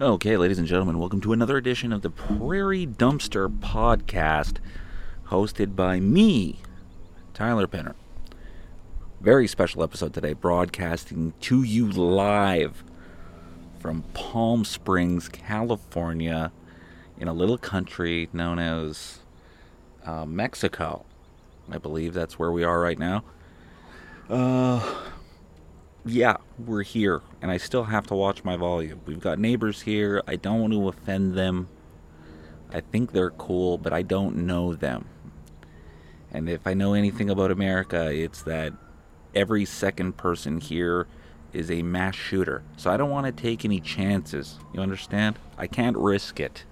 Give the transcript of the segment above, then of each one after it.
Okay, ladies and gentlemen, welcome to another edition of the Prairie Dumpster Podcast, hosted by me, Tyler Penner. Very special episode today, broadcasting to you live from Palm Springs, California, in a little country known as uh, Mexico. I believe that's where we are right now. Uh, yeah, we're here, and I still have to watch my volume. We've got neighbors here. I don't want to offend them. I think they're cool, but I don't know them. And if I know anything about America, it's that every second person here is a mass shooter. So I don't want to take any chances. You understand? I can't risk it.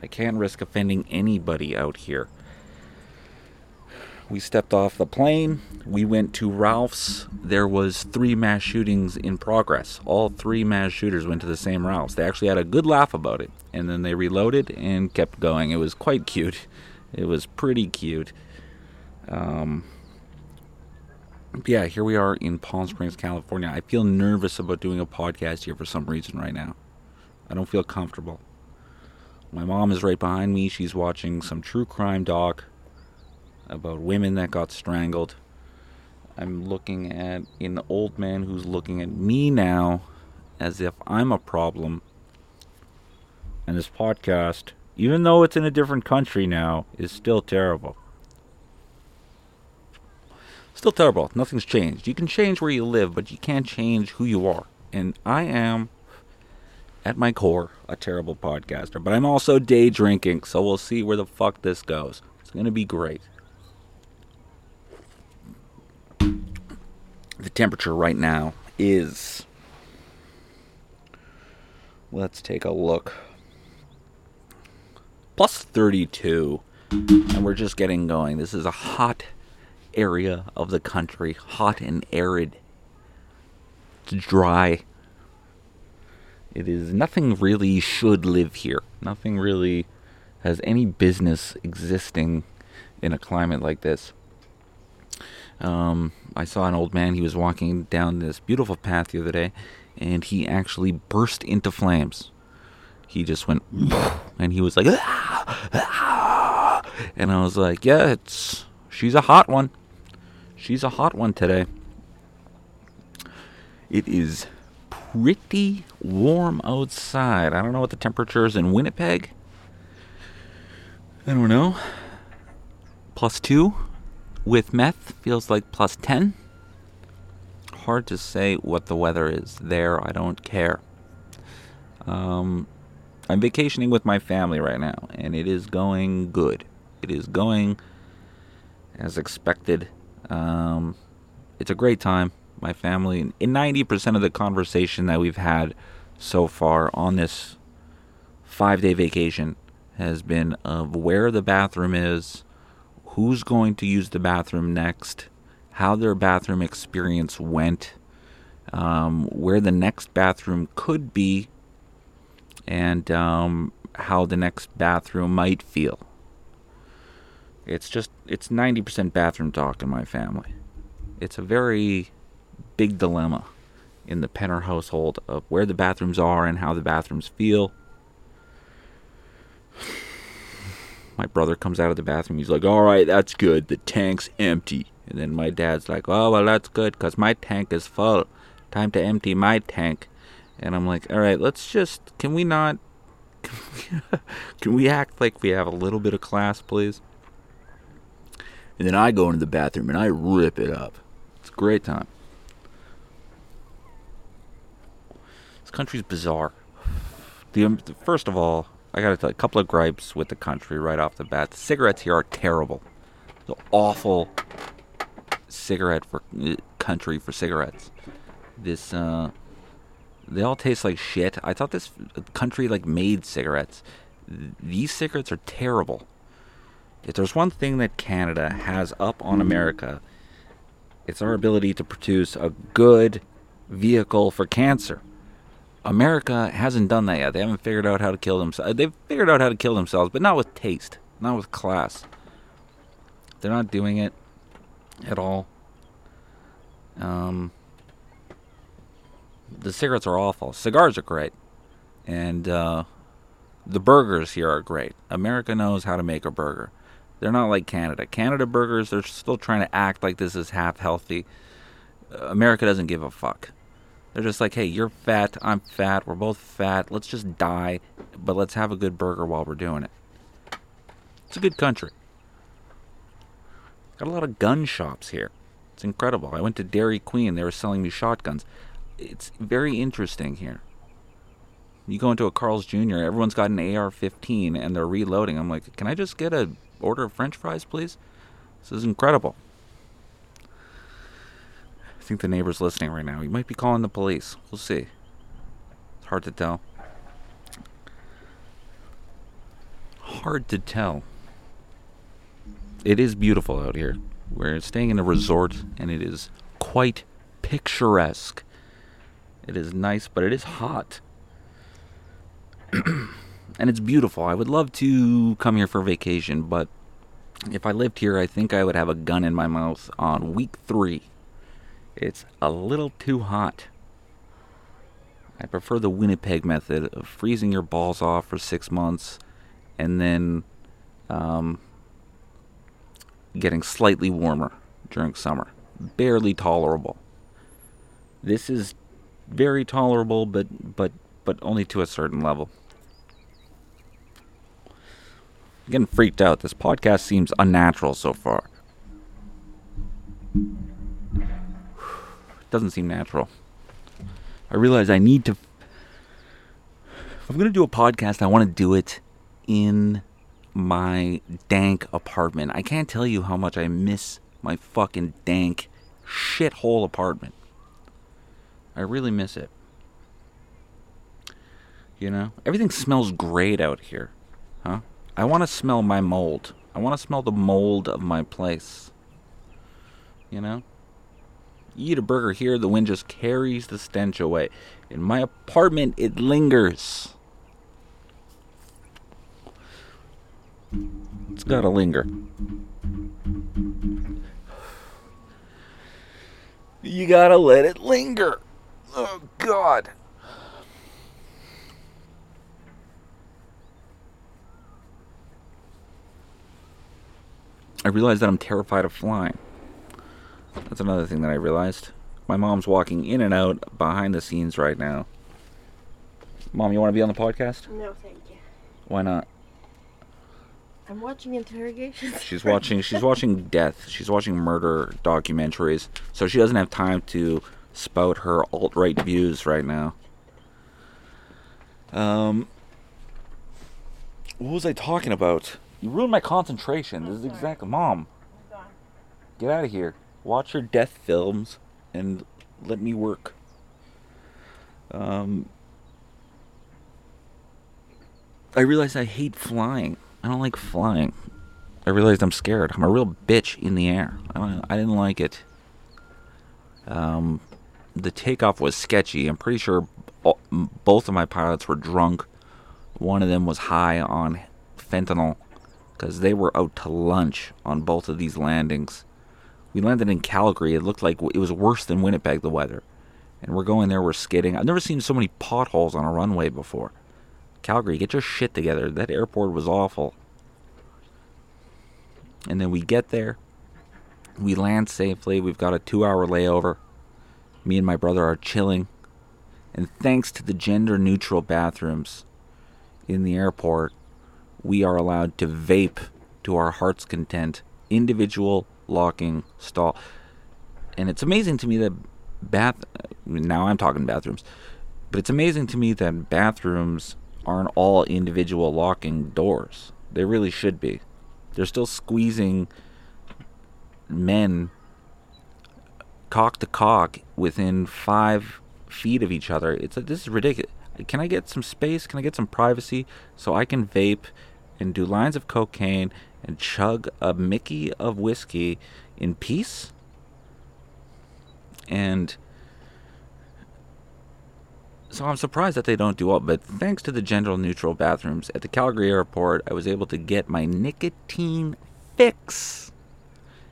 I can't risk offending anybody out here. We stepped off the plane. We went to Ralph's. There was three mass shootings in progress. All three mass shooters went to the same Ralph's. They actually had a good laugh about it, and then they reloaded and kept going. It was quite cute. It was pretty cute. Um, yeah, here we are in Palm Springs, California. I feel nervous about doing a podcast here for some reason right now. I don't feel comfortable. My mom is right behind me. She's watching some true crime doc about women that got strangled. I'm looking at an old man who's looking at me now as if I'm a problem. And this podcast, even though it's in a different country now, is still terrible. Still terrible. Nothing's changed. You can change where you live, but you can't change who you are. And I am, at my core, a terrible podcaster. But I'm also day drinking, so we'll see where the fuck this goes. It's going to be great. The temperature right now is. Let's take a look. Plus 32. And we're just getting going. This is a hot area of the country, hot and arid. It's dry. It is nothing really should live here. Nothing really has any business existing in a climate like this. Um, I saw an old man. He was walking down this beautiful path the other day, and he actually burst into flames. He just went, and he was like, ah, ah. and I was like, yeah, it's she's a hot one. She's a hot one today. It is pretty warm outside. I don't know what the temperature is in Winnipeg. I don't know. Plus two with meth feels like plus 10. Hard to say what the weather is there. I don't care. Um, I'm vacationing with my family right now, and it is going good. It is going as expected. Um, it's a great time. My family, in 90% of the conversation that we've had so far on this five day vacation, has been of where the bathroom is, who's going to use the bathroom next, how their bathroom experience went, um, where the next bathroom could be, and um, how the next bathroom might feel. It's just, it's 90% bathroom talk in my family. It's a very big dilemma in the Penner household of where the bathrooms are and how the bathrooms feel. My brother comes out of the bathroom. He's like, all right, that's good. The tank's empty. And then my dad's like, oh, well, that's good because my tank is full. Time to empty my tank. And I'm like, all right, let's just, can we not, can we act like we have a little bit of class, please? And then I go into the bathroom and I rip it up. It's a great time. This country's bizarre. The, um, first of all, I got a couple of gripes with the country right off the bat. The cigarettes here are terrible. The awful cigarette for uh, country for cigarettes. This uh, they all taste like shit. I thought this country like made cigarettes. These cigarettes are terrible. If there's one thing that Canada has up on America, it's our ability to produce a good vehicle for cancer. America hasn't done that yet. They haven't figured out how to kill themselves. They've figured out how to kill themselves, but not with taste, not with class. They're not doing it at all. Um, the cigarettes are awful. Cigars are great. And uh, the burgers here are great. America knows how to make a burger. They're not like Canada. Canada burgers, they're still trying to act like this is half healthy. America doesn't give a fuck. They're just like, hey, you're fat, I'm fat, we're both fat, let's just die, but let's have a good burger while we're doing it. It's a good country. Got a lot of gun shops here. It's incredible. I went to Dairy Queen, they were selling me shotguns. It's very interesting here. You go into a Carl's Jr., everyone's got an AR 15 and they're reloading. I'm like, can I just get a order of french fries, please? This is incredible think the neighbor's listening right now. He might be calling the police. We'll see. It's hard to tell. Hard to tell. It is beautiful out here. We're staying in a resort and it is quite picturesque. It is nice, but it is hot. and it's beautiful. I would love to come here for vacation, but if I lived here, I think I would have a gun in my mouth on week three. It's a little too hot. I prefer the Winnipeg method of freezing your balls off for six months and then um, getting slightly warmer during summer. Barely tolerable. This is very tolerable, but but but only to a certain level. I'm getting freaked out. This podcast seems unnatural so far. Doesn't seem natural. I realize I need to. If I'm going to do a podcast, I want to do it in my dank apartment. I can't tell you how much I miss my fucking dank shithole apartment. I really miss it. You know? Everything smells great out here. Huh? I want to smell my mold. I want to smell the mold of my place. You know? You eat a burger here, the wind just carries the stench away. In my apartment, it lingers. It's gotta linger. You gotta let it linger. Oh, God. I realize that I'm terrified of flying. That's another thing that I realized. My mom's walking in and out behind the scenes right now. Mom, you want to be on the podcast? No, thank you. Why not? I'm watching interrogations. She's watching. She's watching death. She's watching murder documentaries. So she doesn't have time to spout her alt right views right now. Um, what was I talking about? You ruined my concentration. This is exactly, mom. Get out of here watch your death films and let me work. Um, I realized I hate flying. I don't like flying. I realized I'm scared. I'm a real bitch in the air. I, I didn't like it. Um, the takeoff was sketchy. I'm pretty sure both of my pilots were drunk. One of them was high on fentanyl because they were out to lunch on both of these landings. We landed in Calgary. It looked like it was worse than Winnipeg, the weather. And we're going there, we're skidding. I've never seen so many potholes on a runway before. Calgary, get your shit together. That airport was awful. And then we get there. We land safely. We've got a two hour layover. Me and my brother are chilling. And thanks to the gender neutral bathrooms in the airport, we are allowed to vape to our heart's content. Individual locking stall. And it's amazing to me that bath now I'm talking bathrooms. But it's amazing to me that bathrooms aren't all individual locking doors. They really should be. They're still squeezing men cock to cock within five feet of each other. It's a, this is ridiculous. Can I get some space? Can I get some privacy so I can vape and do lines of cocaine and chug a Mickey of whiskey in peace. And so I'm surprised that they don't do all, but thanks to the general neutral bathrooms at the Calgary airport, I was able to get my nicotine fix.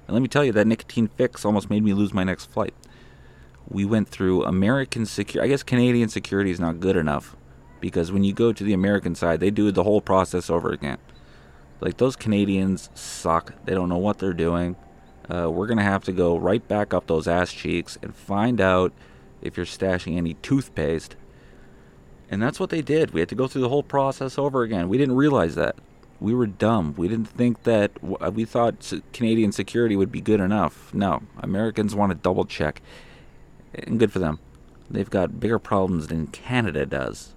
And let me tell you, that nicotine fix almost made me lose my next flight. We went through American security. I guess Canadian security is not good enough because when you go to the American side, they do the whole process over again. Like those Canadians suck. They don't know what they're doing. Uh, we're gonna have to go right back up those ass cheeks and find out if you're stashing any toothpaste. And that's what they did. We had to go through the whole process over again. We didn't realize that. We were dumb. We didn't think that. We thought Canadian security would be good enough. No, Americans want to double check, and good for them. They've got bigger problems than Canada does.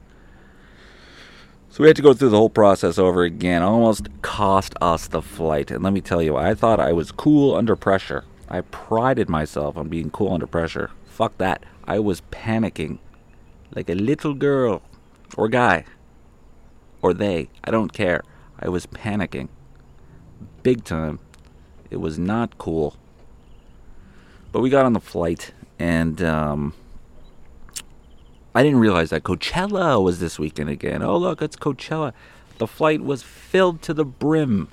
So we had to go through the whole process over again. Almost cost us the flight. And let me tell you, I thought I was cool under pressure. I prided myself on being cool under pressure. Fuck that. I was panicking like a little girl or guy or they. I don't care. I was panicking. Big time. It was not cool. But we got on the flight and um, I didn't realize that Coachella was this weekend again. Oh, look, it's Coachella. The flight was filled to the brim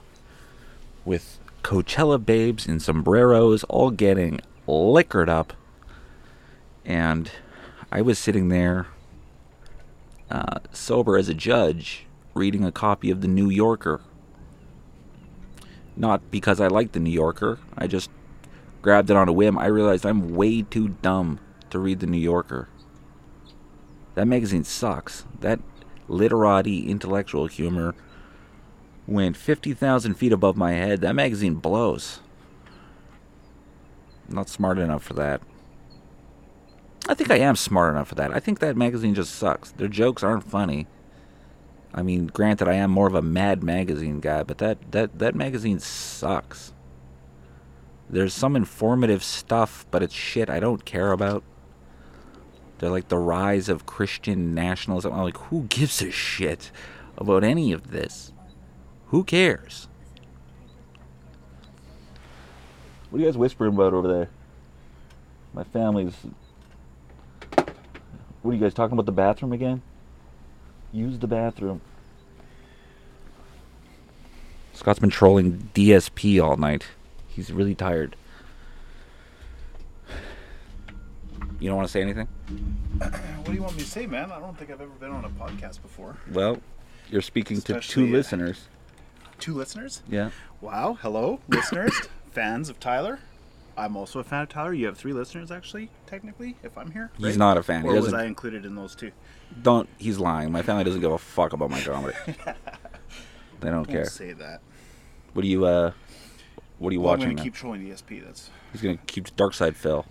with Coachella babes in sombreros, all getting liquored up. And I was sitting there, uh, sober as a judge, reading a copy of The New Yorker. Not because I like The New Yorker, I just grabbed it on a whim. I realized I'm way too dumb to read The New Yorker. That magazine sucks. That literati intellectual humor went 50,000 feet above my head. That magazine blows. I'm not smart enough for that. I think I am smart enough for that. I think that magazine just sucks. Their jokes aren't funny. I mean, granted, I am more of a Mad Magazine guy, but that, that, that magazine sucks. There's some informative stuff, but it's shit I don't care about. They're like the rise of Christian nationalism. I'm like, who gives a shit about any of this? Who cares? What are you guys whispering about over there? My family's. What are you guys talking about the bathroom again? Use the bathroom. Scott's been trolling DSP all night. He's really tired. You don't want to say anything? What do you want me to say, man? I don't think I've ever been on a podcast before. Well, you're speaking to two uh, listeners. Two listeners? Yeah. Wow. Hello, listeners, fans of Tyler. I'm also a fan of Tyler. You have three listeners, actually, technically, if I'm here. He's not a fan. He Or was I included in those two? Don't. He's lying. My family doesn't give a fuck about my comedy. they don't care. Don't say that. What are you? Uh, what are you Well, I'm watching? going now? to keep trolling DSP. That's. He's gonna keep DarkSydePhil.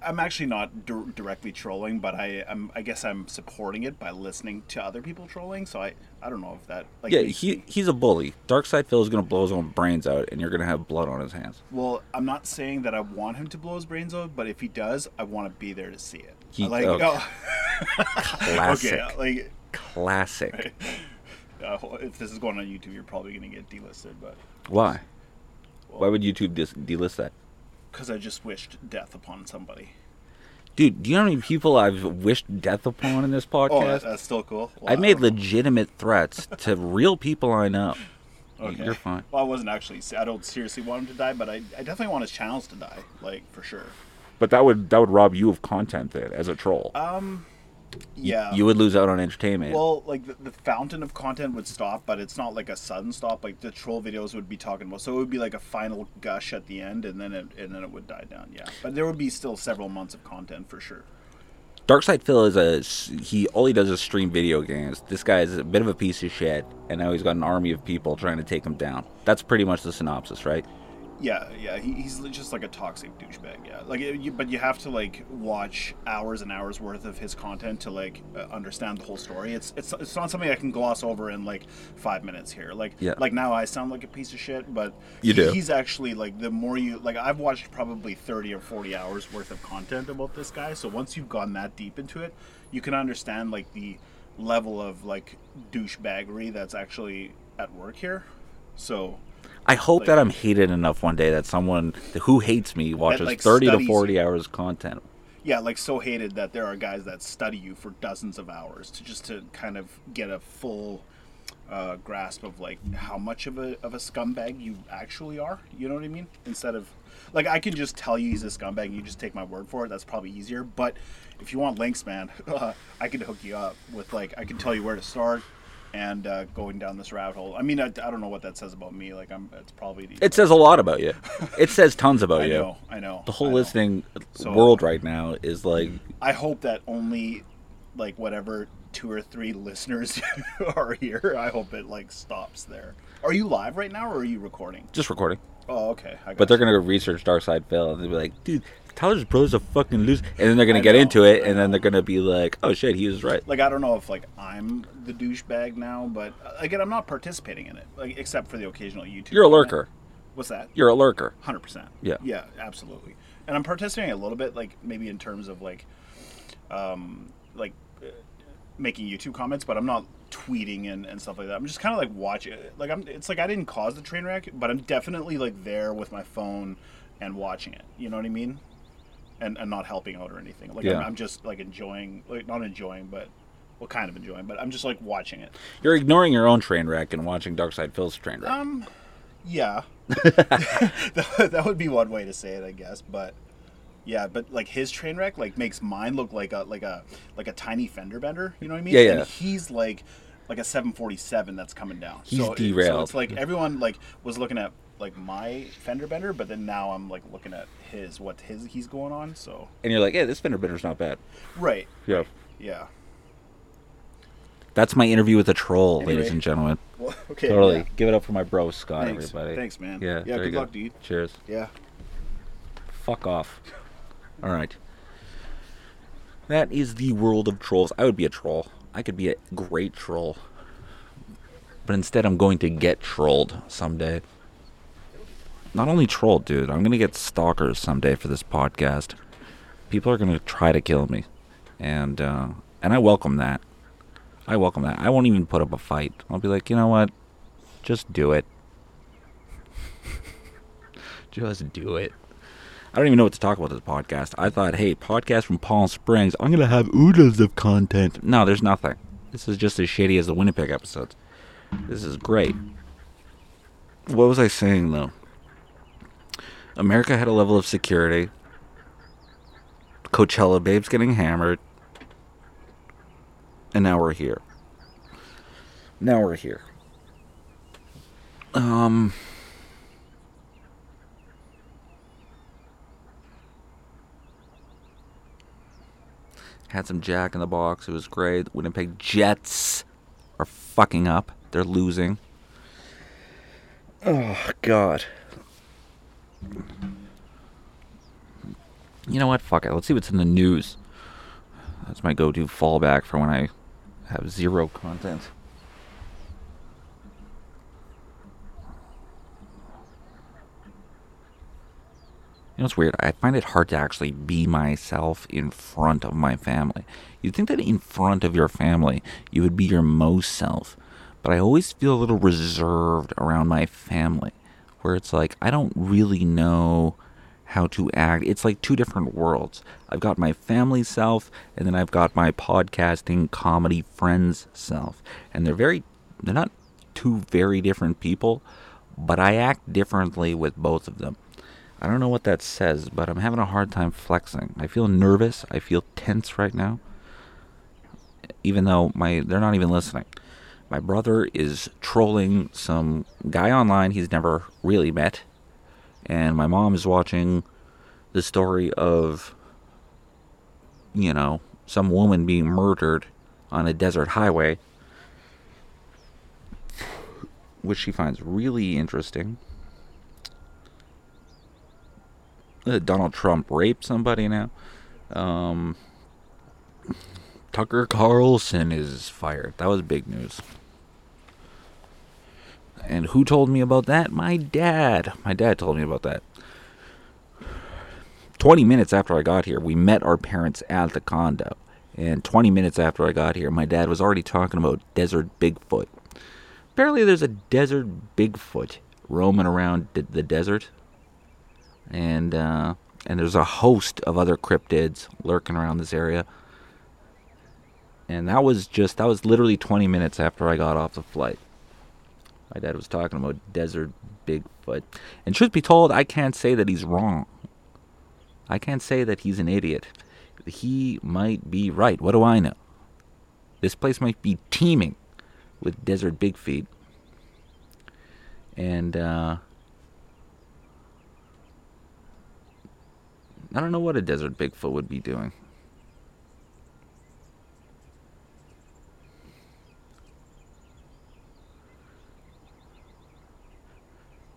I'm actually not dir- directly trolling, but I, I'm, I guess I'm supporting it by listening to other people trolling. So I, I don't know if that. Like, Yeah, he me- he's a bully. DarkSydePhil is gonna blow his own brains out, and you're gonna have blood on his hands. Well, I'm not saying that I want him to blow his brains out, but if he does, I want to be there to see it. He- like, oh. oh. Classic. okay, like Classic. uh, if this is going on YouTube, you're probably gonna get delisted, but Why? Why would YouTube dis- delist that? Because I just wished death upon somebody. Dude, do you know how many people I've wished death upon in this podcast? Oh, that, that's still cool. I Wow. made legitimate threats to real people I know. Okay. You're fine. Well, I wasn't actually. I don't seriously want him to die, but I, I definitely want his channels to die, like for sure. But that would that would rob you of content then as a troll. Um, yeah. you would lose out on entertainment. Well, like the, the fountain of content would stop, but it's not like a sudden stop. Like the troll videos would be talking about, so it would be like a final gush at the end, and then it and then it would die down. Yeah, but there would be still several months of content for sure. DarkSydePhil is a he. All he does is stream video games. This guy is a bit of a piece of shit, and now he's got an army of people trying to take him down. That's pretty much the synopsis, right? Yeah, yeah, he, he's just like a toxic douchebag. Yeah, like, you, but you have to like watch hours and hours worth of his content to like uh, understand the whole story. It's it's it's not something I can gloss over in like five minutes here. Like Yeah. like now I sound like a piece of shit, but You he- do. He's actually like the more you like I've watched probably thirty or forty hours worth of content about this guy. So once you've gone that deep into it, you can understand like the level of like douchebaggery that's actually at work here. So I hope Like- that I'm hated enough one day that someone who hates me watches like, 30 to 40 you. hours of content. yeah like so hated that there are guys that study you for dozens of hours to just to kind of get a full uh, grasp of like how much of a of a scumbag you actually are. You know what I mean? Instead of like I can just tell you he's a scumbag, and you just take my word for it. That's probably easier. But if you want links, man, uh, I can hook you up with like I can tell you where to start and uh, going down this rabbit hole. I mean, I, I don't know what that says about me. Like I'm, it's probably the, It says a lot about you. It says tons about I you. know, I know. The whole know. listening So- world right now is like I hope that only like whatever two or three listeners are here. I hope it like stops there. Are you live right now, or are you recording? just recording. Oh, okay. I got But they're gonna go research DarkSydePhil and they'll be like, dude, Tyler's brother's a fucking loser. And then they're gonna I get know, into it I and then they're gonna be like, oh shit, he was right. like I don't know if like I'm the douchebag now, but uh, again, I'm not participating in it, like except for the occasional YouTube. You're a comment. lurker. What's that? You're a lurker. Hundred percent. Yeah. Yeah, absolutely. And I'm participating a little bit, like maybe in terms of like, um, like uh, making YouTube comments, but I'm not tweeting and, and stuff like that. I'm just kind of like watching. Like I'm. It's like I didn't cause the train wreck, but I'm definitely like there with my phone and watching it. You know what I mean? And and not helping out or anything. Like Yeah. I'm, I'm just like enjoying, like not enjoying, but well, kind of enjoying. But I'm just like watching it. You're ignoring your own train wreck and watching DarkSydePhil's train wreck. Um, yeah, that, that would be one way to say it, I guess. But yeah, but like his train wreck like makes mine look like a like a like a tiny fender bender. You know what I mean? Yeah, yeah. And he's like like a 747 that's coming down. He's so it- so it's like everyone like was looking at like my fender bender, but then now I'm like looking at his what his he's going on. So and you're like, yeah, this fender bender's not bad. right, Yeah. yeah. That's my interview with a troll, Anyway. ladies and gentlemen. Well, okay, Totally. yeah. Give it up for my bro Scott, Thanks, everybody. thanks, man. Yeah. yeah. Good go. luck, dude. Cheers. Yeah. Fuck off. All right. That is the world of trolls. I would be a troll. I could be a great troll. But instead, I'm going to get trolled someday. Not only trolled, dude. I'm to get stalkers someday for this podcast. People are to try to kill me, and uh, and I welcome that. I welcome that. I won't even put up a fight. I'll be like, you know what? Just do it. Just do it. I don't even know what to talk about this podcast. I thought, hey, podcast from Palm Springs. I'm gonna have oodles of content. No, there's nothing. This is just as shady as the Winnipeg episodes. This is great. What was I saying though? America had a level of security. Coachella babes getting hammered. And now we're here. Now we're here. Um Had some Jack in the box. It was great. Winnipeg Jets are fucking up. They're losing. Oh God. You know what? Fuck it. Let's see what's in the news. That's my go-to fallback for when I have zero content. You know, it's weird. I find it hard to actually be myself in front of my family. You'd think that in front of your family, you would be your most self. But I always feel a little reserved around my family, where it's like, I don't really know how to act. It's like two different worlds. I've got my family self, and then I've got my podcasting comedy friends self. And they're very, they're not two very different people, but I act differently with both of them. I don't know what that says, but I'm having a hard time flexing. I feel nervous. I feel tense right now. Even though my they're not even listening. My brother is trolling some guy online he's never really met. And my mom is watching the story of you know, some woman being murdered on a desert highway, which she finds really interesting. Uh, Donald Trump raped somebody now. Um, Tucker Carlson is fired. That was big news. And who told me about that? My dad. My dad told me about that. 20 minutes after I got here, we met our parents at the condo. And 20 minutes after I got here, my dad was already talking about Desert Bigfoot. Apparently, there's a Desert Bigfoot roaming around the desert and uh, and there's a host of other cryptids lurking around this area. And that was just that was literally 20 minutes after I got off the flight. My dad was talking about desert Bigfoot. And truth be told, I can't say that he's wrong. I can't say that he's an idiot. He might be right. What do I know? This place might be teeming with desert Bigfeet. And, uh, I don't know what a desert Bigfoot would be doing.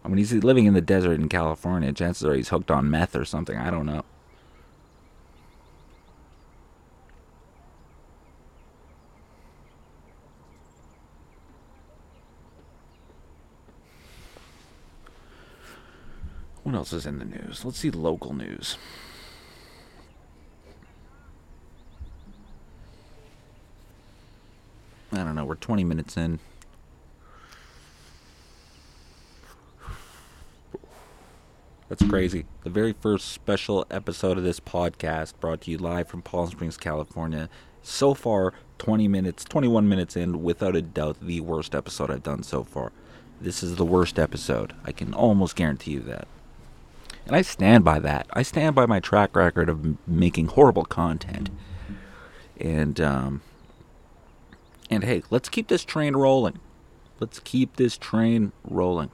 I mean, he's living in the desert in California. Chances are he's hooked on meth or something. I don't know. What else is in the news? Let's see local news. I don't know. We're 20 minutes in. Crazy. The very first special episode of this podcast brought to you live from Palm Springs, California. So far, 20 minutes, 21 minutes in, without a doubt, the worst episode I've done so far. This is the worst episode. I can almost guarantee you that. And I stand by that. I stand by my track record of making horrible content. And um and hey, let's keep this train rolling. Let's keep this train rolling.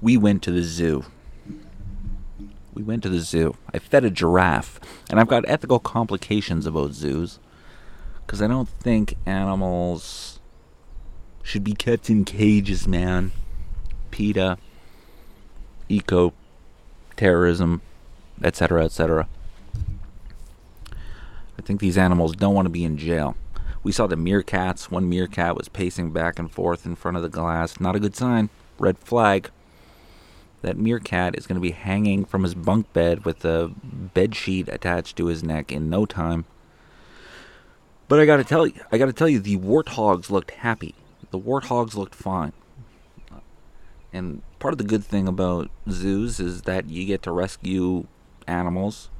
We went to the zoo we went to the zoo. I fed a giraffe, and I've got ethical complications about zoos because I don't think animals should be kept in cages, man. PETA, eco terrorism, etc., etc. I think these animals don't want to be in jail. We saw the meerkats. One meerkat was pacing back and forth in front of the glass. Not a good sign. Red flag that meerkat is going to be hanging from his bunk bed with a bed sheet attached to his neck in no time. But I got to tell you, I got to tell you, the warthogs looked happy. The warthogs looked fine. And part of the good thing about zoos is that you get to rescue animals.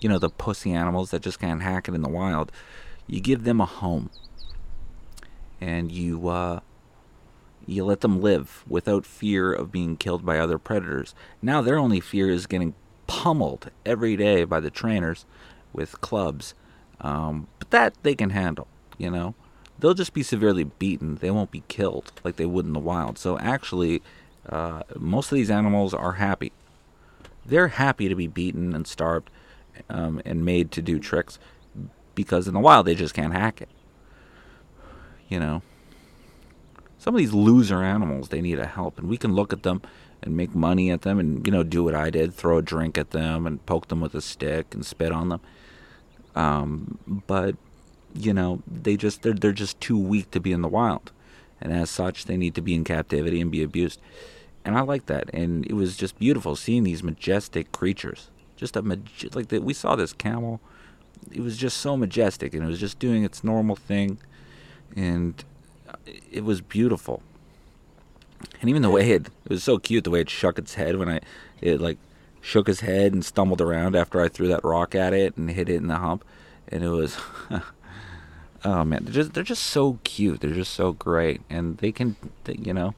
You know, the pussy animals that just can't hack it in the wild. You give them a home. And you, uh, you let them live without fear of being killed by other predators. Now their only fear is getting pummeled every day by the trainers with clubs. Um, but that they can handle, you know. They'll just be severely beaten. They won't be killed like they would in the wild. So actually, uh, most of these animals are happy. They're happy to be beaten and starved um, and made to do tricks because in the wild they just can't hack it. You know some of these loser animals they need a help and we can look at them and make money at them and you know do what i did throw a drink at them and poke them with a stick and spit on them. Um, but you know they just they're, they're just too weak to be in the wild. And as such they need to be in captivity and be abused. And i like that. And it was just beautiful seeing these majestic creatures. Just a maj- like that we saw this camel. It was just so majestic and it was just doing its normal thing. And it was beautiful. And even the way it, it was so cute, the way it shook its head when I, it like shook his head and stumbled around after I threw that rock at it and hit it in the hump. And it was, oh man, they're just, they're just so cute. They're just so great. And they can, they, you know,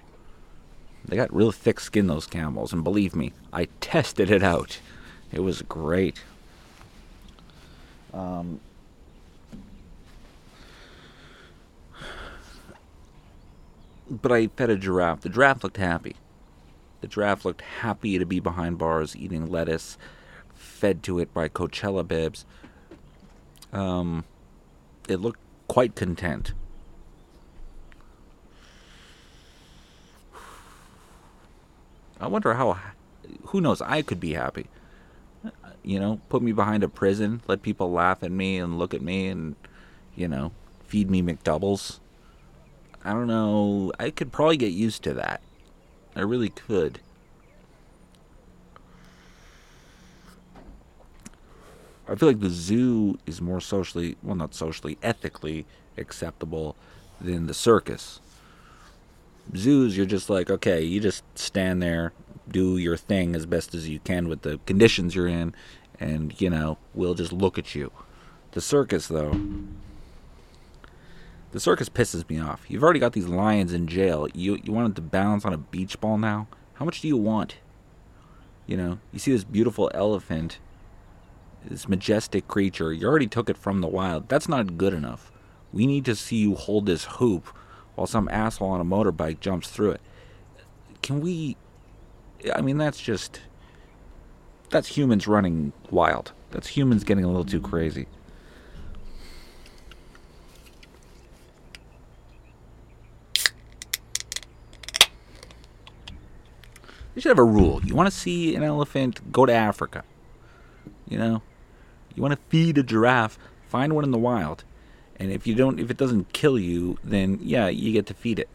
they got real thick skin, those camels. And believe me, I tested it out. It was great. Um, but I fed a giraffe. The giraffe looked happy. The giraffe looked happy to be behind bars eating lettuce, fed to it by Coachella bibs. Um, it looked quite content. I wonder how. Who knows? I could be happy. You know, put me behind a prison, let people laugh at me and look at me and, you know, feed me McDoubles I don't know. I could probably get used to that. I really could. I feel like the zoo is more socially, well, not socially, ethically acceptable than the circus. Zoos, you're just like, okay, you just stand there, do your thing as best as you can with the conditions you're in, and you know we'll just look at you. The circus, though, the circus pisses me off. You've already got these lions in jail. You you want them to balance on a beach ball now? How much do you want? You know, you see this beautiful elephant, this majestic creature. You already took it from the wild. That's not good enough. We need to see you hold this hoop while some asshole on a motorbike jumps through it. Can we? I mean, that's just. That's humans running wild. That's humans getting a little too crazy. You should have a rule. You want to see an elephant, go to Africa. You know? You want to feed a giraffe, find one in the wild. And if you don't if it doesn't kill you, then yeah, you get to feed it.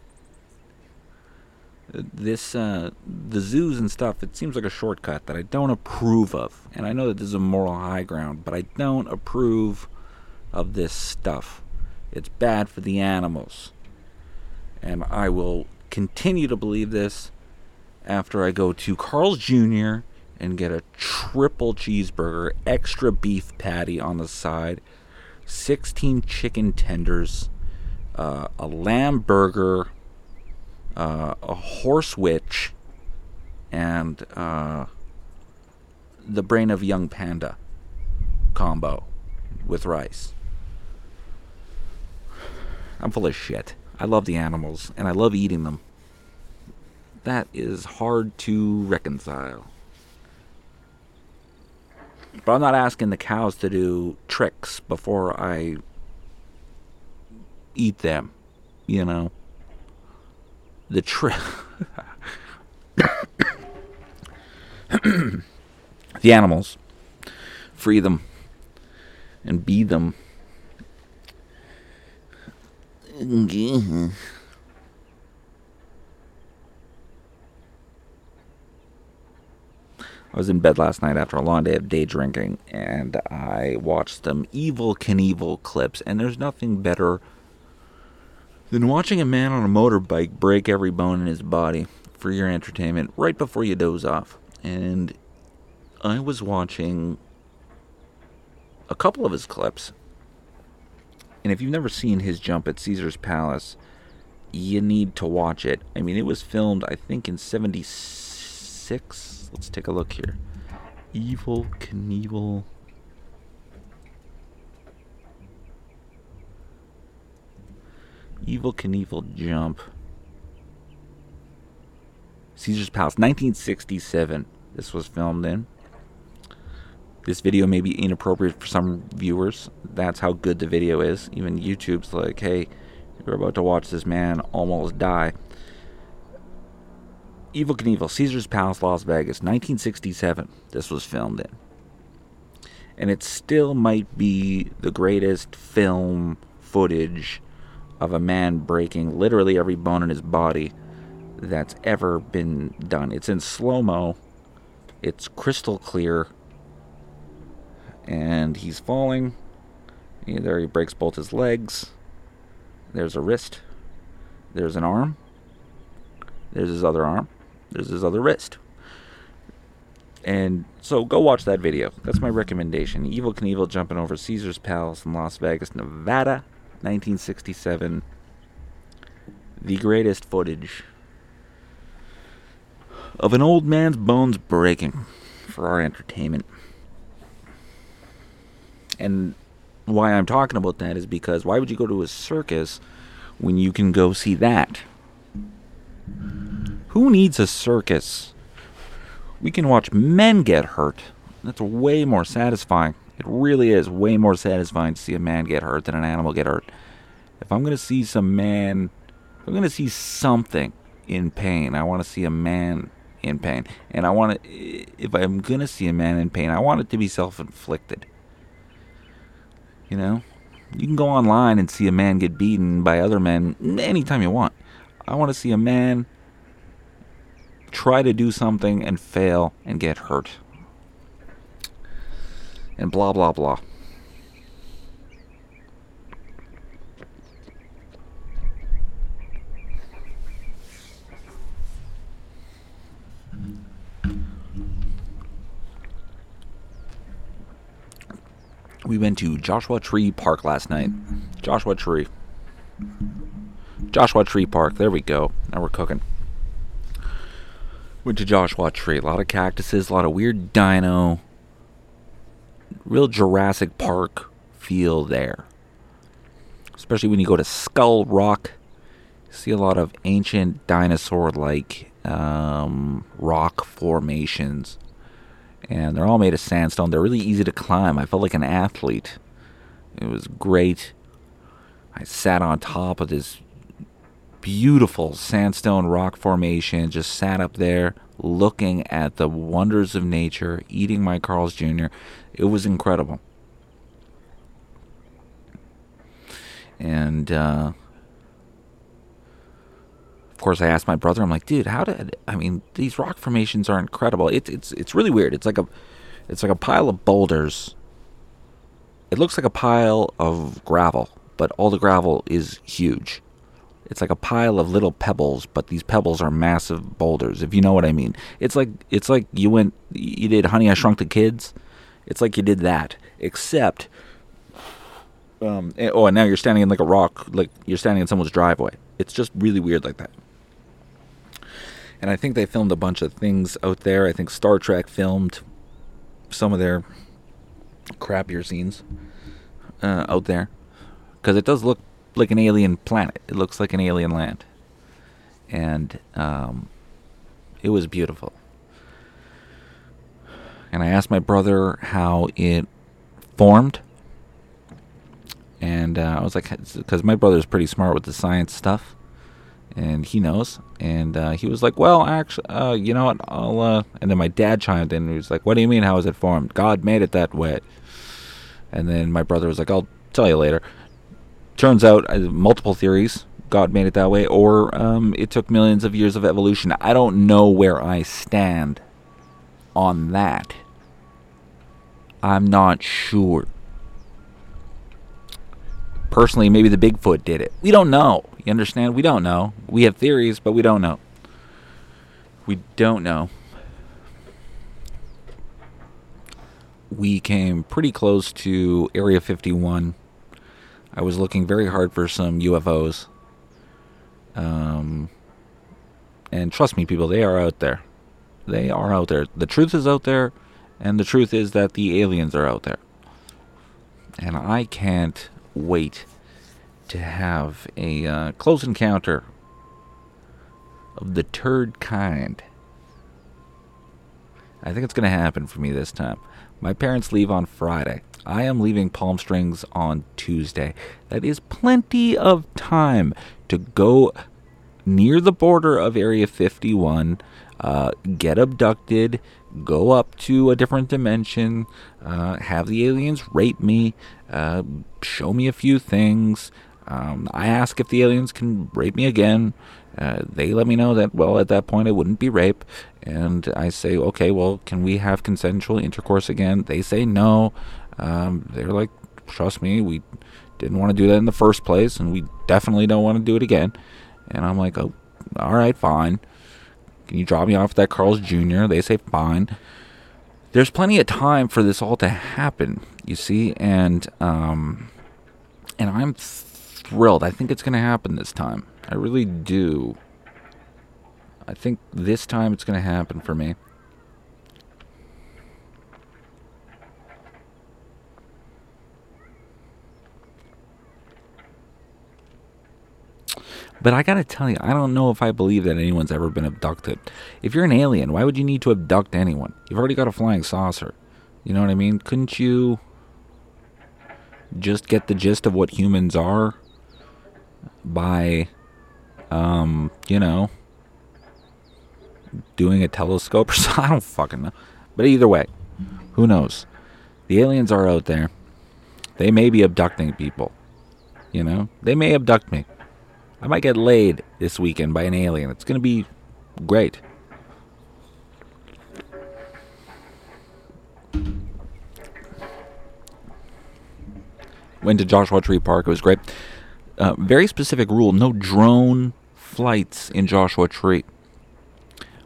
This uh the zoos and stuff, it seems like a shortcut that I don't approve of. And I know that this is a moral high ground, but I don't approve of this stuff. It's bad for the animals. And I will continue to believe this after I go to Carl's Jr. and get a triple cheeseburger, extra beef patty on the side, 16 chicken tenders, uh, a lamb burger, uh, a horse witch, and uh, the brain of young panda combo with rice. I'm full of shit. I love the animals and I love eating them that is hard to reconcile. But I'm not asking the cows to do tricks before I eat them, you know. The trick. the animals. Free them and be them. Mm-hmm. I was in bed last night after a long day of day drinking, and I watched some Evel Knievel clips, and there's nothing better than watching a man on a motorbike break every bone in his body for your entertainment right before you doze off. And I was watching a couple of his clips, and if you've never seen his jump at Caesars Palace, you need to watch it. I mean, it was filmed, I think, in 76 Let's take a look here. Evel Knievel. Evel Knievel jump. Caesars Palace, 1967. This was filmed in. This video may be inappropriate for some viewers. That's how good the video is. Even YouTube's like, hey, you're about to watch this man almost die. Evel Knievel, Caesars Palace, Las Vegas, 1967. This was filmed in. And it still might be the greatest film footage of a man breaking literally every bone in his body that's ever been done. It's in slow mo, it's crystal clear, and he's falling. There he breaks both his legs. There's a wrist. There's an arm. There's his other arm. There's his other wrist. And so go watch that video. That's my recommendation. Evel Knievel jumping over Caesars Palace in Las Vegas, Nevada, 1967. The greatest footage of an old man's bones breaking for our entertainment. And why I'm talking about that is because why would you go to a circus when you can go see that? Who needs a circus? We can watch men get hurt. That's way more satisfying. It really is way more satisfying to see a man get hurt than an animal get hurt. If I'm going to see some man, I'm going to see something in pain, I want to see a man in pain. And I want to, if I'm going to see a man in pain, I want it to be self inflicted. You know? You can go online and see a man get beaten by other men anytime you want. I want to see a man try to do something and fail and get hurt. And blah, blah, blah. We went to Joshua Tree Park last night. Joshua Tree. Joshua Tree Park. There we go. Now we're cooking. Went to Joshua Tree. A lot of cactuses, a lot of weird dino. Real Jurassic Park feel there. Especially when you go to Skull Rock. See a lot of ancient dinosaur like um, rock formations. And they're all made of sandstone. They're really easy to climb. I felt like an athlete. It was great. I sat on top of this beautiful sandstone rock formation, just sat up there looking at the wonders of nature, eating my Carl's Jr. It was incredible. And uh, of course, I asked my brother. I'm like, dude, how did? I mean, these rock formations are incredible. It's it's it's really weird. It's like a it's like a pile of boulders. It looks like a pile of gravel, but all the gravel is huge. It's like a pile of little pebbles, but these pebbles are massive boulders. If you know what I mean, it's like it's like you went, you did Honey I Shrunk the Kids. It's like you did that, except, um, and, oh, and now you're standing in like a rock, like you're standing in someone's driveway. It's just really weird like that. And I think they filmed a bunch of things out there. I think Star Trek filmed some of their crappier scenes uh, out there because it does look like an alien planet. It looks like an alien land, and um, it was beautiful. And I asked my brother how it formed, and uh, I was like, because my brother's pretty smart with the science stuff, and he knows. And uh, he was like, "Well, actually, uh, you know what? I'll." Uh, and then my dad chimed in. and He was like, "What do you mean? How is it formed? God made it that way." And then my brother was like, "I'll tell you later." Turns out uh, multiple theories. God made it that way, or um, it took millions of years of evolution. I don't know where I stand on that. I'm not sure. Personally, maybe the Bigfoot did it. We don't know. You understand? We don't know. We have theories, but we don't know. We don't know. We came pretty close to Area 51 I was looking very hard for some UFOs. Um, and trust me, people, they are out there. They are out there. The truth is out there, and the truth is that the aliens are out there. And I can't wait to have a uh, close encounter of the turd kind. I think it's going to happen for me this time. My parents leave on Friday. I am leaving Palm Springs on Tuesday. That is plenty of time to go near the border of Area 51, uh, get abducted, go up to a different dimension, uh, have the aliens rape me, uh, show me a few things. Um, I ask if the aliens can rape me again. Uh, they let me know that, well, at that point it wouldn't be rape. And I say, okay, well, can we have consensual intercourse again? They say no. Um, they're like, trust me, we didn't want to do that in the first place, and we definitely don't want to do it again. And I'm like, oh, all right, fine. Can you drop me off at that Carl's Jr.? They say, fine. There's plenty of time for this all to happen, you see, and um, and I'm thrilled. I think it's going to happen this time. I really do. I think this time it's going to happen for me. But I gotta tell you, I don't know if I believe that anyone's ever been abducted. If you're an alien, why would you need to abduct anyone? You've already got a flying saucer. You know what I mean? Couldn't you just get the gist of what humans are by, um, you know, doing a telescope or something? I don't fucking know. But either way, who knows? The aliens are out there. They may be abducting people. You know, they may abduct me. I might get laid this weekend by an alien. It's going to be great. Went to Joshua Tree Park. It was great. Uh, very specific rule no drone flights in Joshua Tree,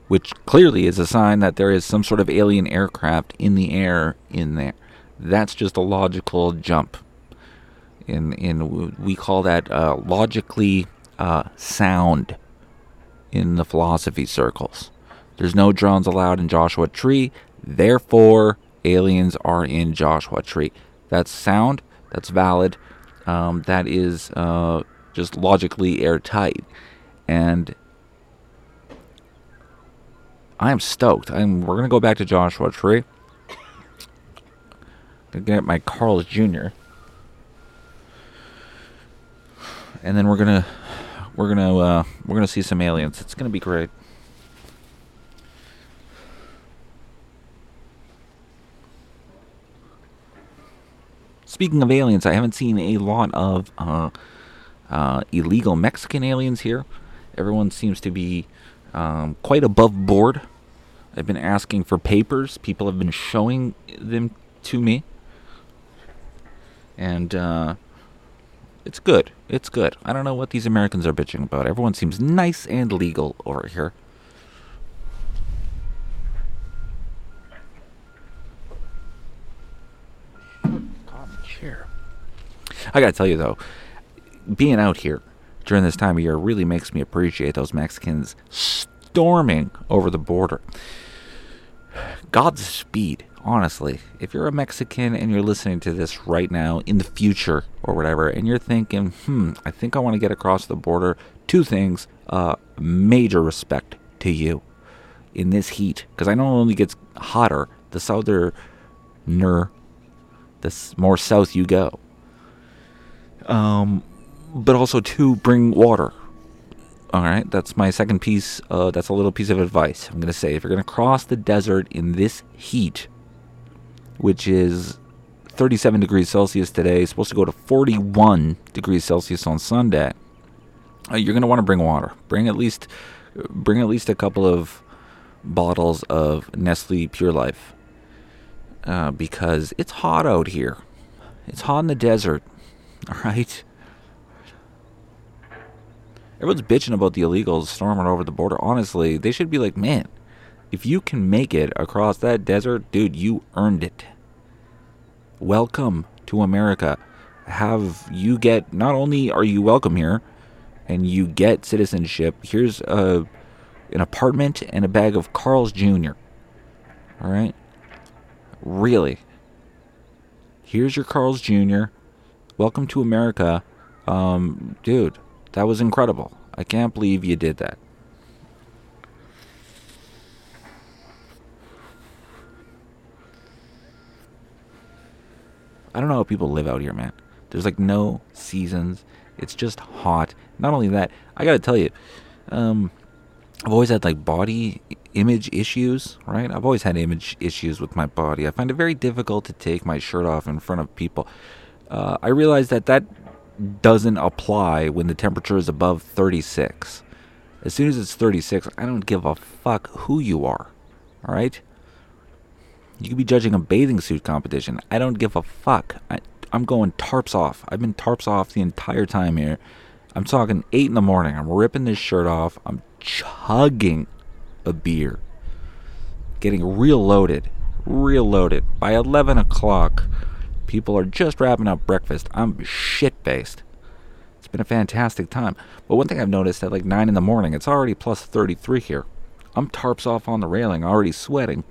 which clearly is a sign that there is some sort of alien aircraft in the air in there. That's just a logical jump. In in we call that uh, logically uh, sound in the philosophy circles. There's no drones allowed in Joshua Tree, therefore aliens are in Joshua Tree. That's sound. That's valid. Um, that is uh, just logically airtight, and I am stoked. I'm. We're gonna go back to Joshua Tree. Gonna get my Carl's Jr. And then we're gonna we're gonna uh, we're gonna see some aliens. It's gonna be great. Speaking of aliens, I haven't seen a lot of uh, uh, illegal Mexican aliens here. Everyone seems to be um, quite above board. I've been asking for papers. People have been showing them to me. And uh, it's good. It's good. I don't know what these Americans are bitching about. Everyone seems nice and legal over here. I gotta tell you though, being out here during this time of year really makes me appreciate those Mexicans storming over the border. Godspeed, honestly. If you're a Mexican and you're listening to this right now in the future or whatever, and you're thinking, hmm, I think I want to get across the border, two things. Uh, major respect to you in this heat, because I know it only gets hotter the southerner, the more south you go. Um, but also to bring water. All right, that's my second piece. Uh, that's a little piece of advice. I'm going to say if you're going to cross the desert in this heat, which is 37 degrees Celsius today, supposed to go to 41 degrees Celsius on Sunday, uh, you're going to want to bring water. Bring at least bring at least a couple of bottles of Nestle Pure Life uh, because it's hot out here. It's hot in the desert. All right. Everyone's bitching about the illegals storming over the border. Honestly, they should be like, man, if you can make it across that desert, dude, you earned it. Welcome to America. Have you get not only are you welcome here and you get citizenship, here's a an apartment and a bag of Carl's Jr. All right? Really. Here's your Carl's Jr. Welcome to America. Um, dude, that was incredible. I can't believe you did that. I don't know how people live out here, man. There's like no seasons. It's just hot. Not only that, I gotta tell you, um, I've always had like body image issues, right? I've always had image issues with my body. I find it very difficult to take my shirt off in front of people. Uh, I realize that that doesn't apply when the temperature is above 36. As soon as it's 36, I don't give a fuck who you are. All right? You could be judging a bathing suit competition. I don't give a fuck. I, I'm going tarps off. I've been tarps off the entire time here. I'm talking 8 in the morning. I'm ripping this shirt off. I'm chugging a beer. Getting real loaded. Real loaded. By 11 o'clock, people are just wrapping up breakfast. I'm shit faced. It's been a fantastic time. But one thing I've noticed at like 9 in the morning, it's already plus 33 here. I'm tarps off on the railing, already sweating.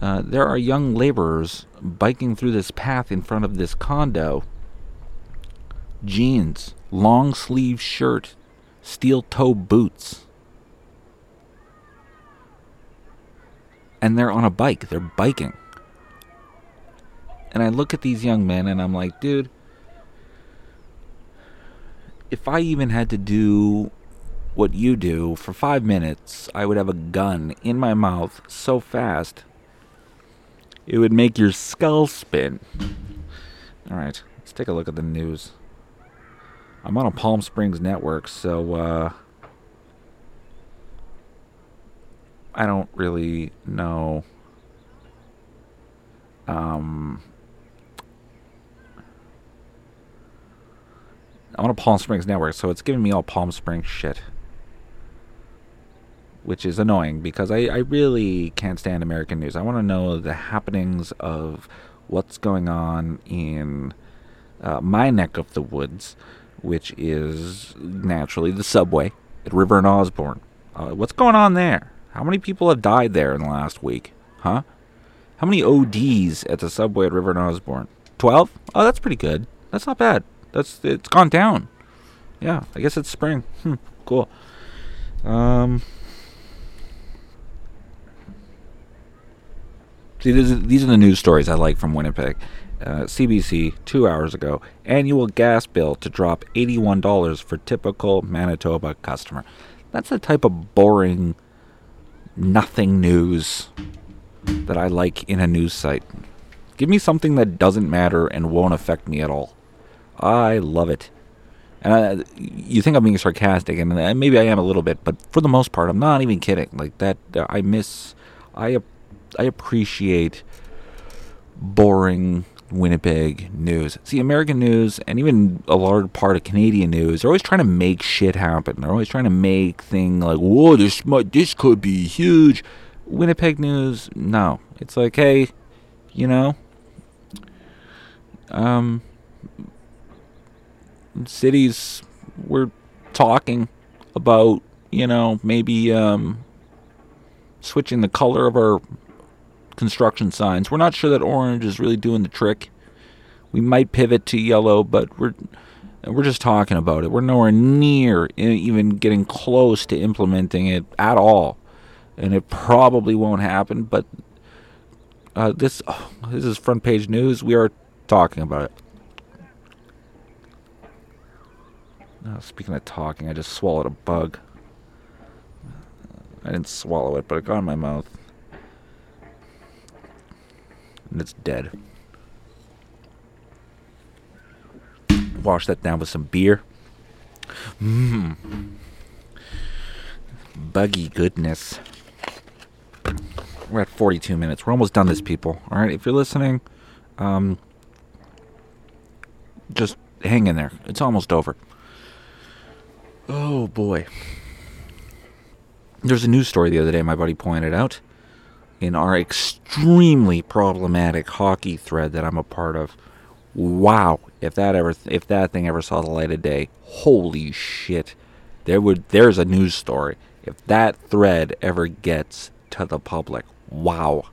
Uh, there are young laborers biking through this path in front of this condo. Jeans, long sleeve shirt, steel toe boots. And they're on a bike. They're biking. And I look at these young men and I'm like, dude, if I even had to do what you do for five minutes, I would have a gun in my mouth so fast it would make your skull spin. All right, let's take a look at the news. I'm on a Palm Springs network, so uh, I don't really know. Um, I'm on a Palm Springs network, so it's giving me all Palm Springs shit. Which is annoying because I, I really can't stand American news. I want to know the happenings of what's going on in uh, my neck of the woods, which is naturally the subway at River and Osborne. Uh, what's going on there? How many people have died there in the last week? Huh? How many ODs at the subway at River and Osborne? Twelve? Oh, that's pretty good. That's not bad. That's it's gone down. Yeah, I guess it's spring. Hmm, cool. Um. These are, these are the news stories I like from Winnipeg. Uh, CBC, two hours ago, annual gas bill to drop $81 for typical Manitoba customer. That's the type of boring, nothing news that I like in a news site. Give me something that doesn't matter and won't affect me at all. I love it. And I, you think I'm being sarcastic, and maybe I am a little bit, but for the most part, I'm not even kidding. Like that, uh, I miss, I, I appreciate boring Winnipeg news. See, American news and even a large part of Canadian news, they're always trying to make shit happen. They're always trying to make things like, whoa, this might, this could be huge. Winnipeg news, no. It's like, hey, you know, um, cities we're talking about, you know, maybe um, switching the color of our construction signs. We're not sure that orange is really doing the trick. We might pivot to yellow, but we're we're just talking about it. We're nowhere near even getting close to implementing it at all, and it probably won't happen. But uh, this oh, this is front page news. We are talking about it. Oh, speaking of talking, I just swallowed a bug. I didn't swallow it, but it got in my mouth. And it's dead. Wash that down with some beer. Mmm. Buggy goodness. We're at 42 minutes. We're almost done this, people. All right, if you're listening, um, just hang in there. It's almost over. Oh boy. There's a news story the other day my buddy pointed out in our extremely problematic hockey thread that I'm a part of. Wow, if that ever if that thing ever saw the light of day, holy shit. There would there's a news story. If that thread ever gets to the public, wow.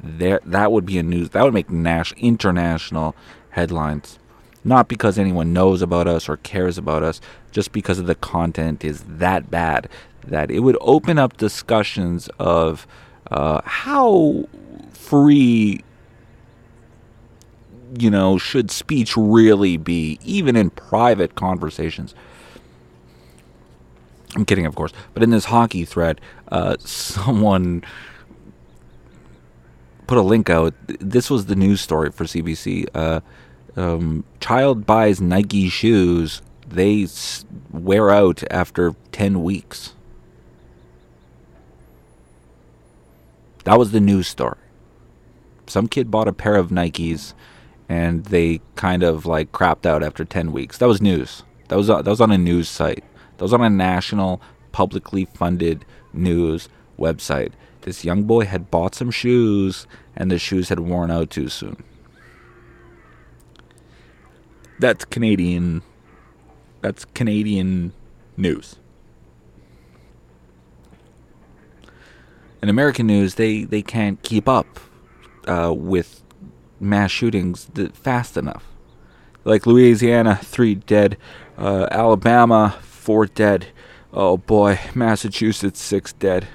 There that would be a news that would make nas- international headlines. Not because anyone knows about us or cares about us, just because of the content is that bad that it would open up discussions of uh, how free you know should speech really be even in private conversations? I'm kidding of course but in this hockey thread uh, someone put a link out. This was the news story for cbc uh, um, child buys nike shoes they wear out after 10 weeks That was the news story. Some kid bought a pair of Nikes and they kind of like crapped out after 10 weeks. That was news. That was uh, that was on a news site. That was on a national publicly funded news website. This young boy had bought some shoes and the shoes had worn out too soon. That's Canadian that's Canadian news. In American news, they, they can't keep up uh, with mass shootings fast enough. Like Louisiana, three dead. Uh, Alabama, four dead. Oh boy, Massachusetts, six dead.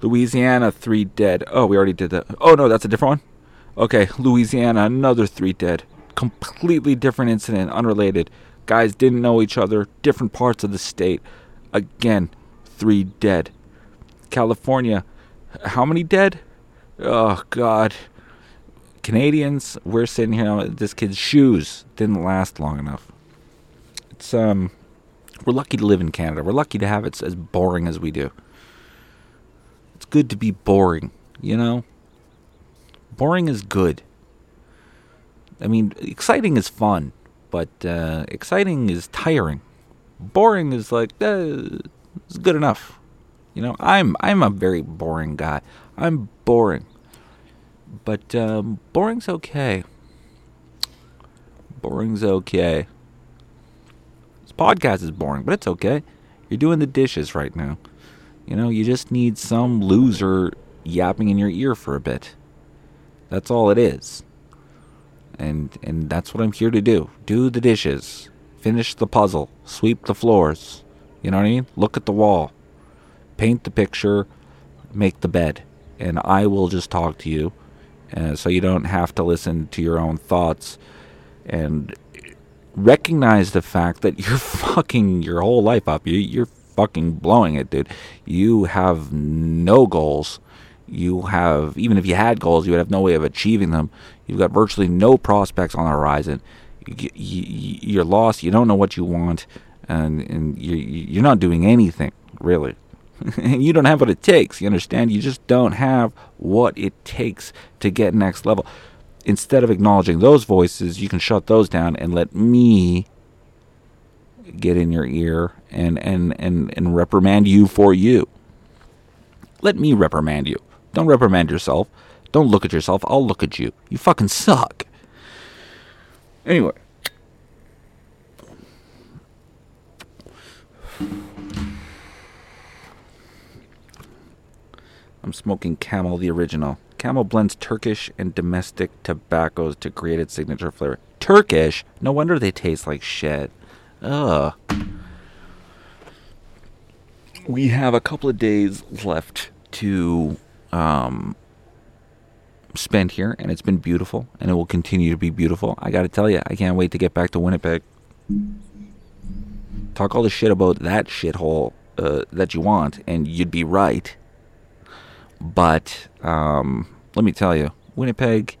Louisiana, three dead. Oh, we already did that. Oh no, that's a different one? Okay, Louisiana, another three dead. Completely different incident, unrelated. Guys didn't know each other, different parts of the state. Again, three dead. California, how many dead? Oh God. Canadians, we're sitting here. This kid's shoes didn't last long enough. It's um, we're lucky to live in Canada. We're lucky to have it as boring as we do. It's good to be boring, you know. Boring is good. I mean, exciting is fun, but uh, exciting is tiring. Boring is like uh, it's good enough. You know, I'm I'm a very boring guy. I'm boring, but um, boring's okay. Boring's okay. This podcast is boring, but it's okay. You're doing the dishes right now. You know, you just need some loser yapping in your ear for a bit. That's all it is. And and that's what I'm here to do. Do the dishes. Finish the puzzle. Sweep the floors. You know what I mean? Look at the wall. Paint the picture. Make the bed. And I will just talk to you. Uh, so you don't have to listen to your own thoughts and recognize the fact that you're fucking your whole life up. You, you're fucking blowing it, dude. You have no goals. You have, even if you had goals, you would have no way of achieving them. You've got virtually no prospects on the horizon. You, you're lost. You don't know what you want, and and you, you're not doing anything really. you don't have what it takes. You understand? You just don't have what it takes to get next level. Instead of acknowledging those voices, you can shut those down and let me get in your ear and, and, and, and reprimand you for you. Let me reprimand you. Don't reprimand yourself. Don't look at yourself. I'll look at you. You fucking suck. Anyway. I'm smoking Camel the original. Camel blends Turkish and domestic tobaccos to create its signature flavor. Turkish? No wonder they taste like shit. Ugh. We have a couple of days left to um, spend here, and it's been beautiful, and it will continue to be beautiful. I got to tell you, I can't wait to get back to Winnipeg. Talk all the shit about that shithole uh, that you want, and you'd be right. But um, let me tell you, Winnipeg.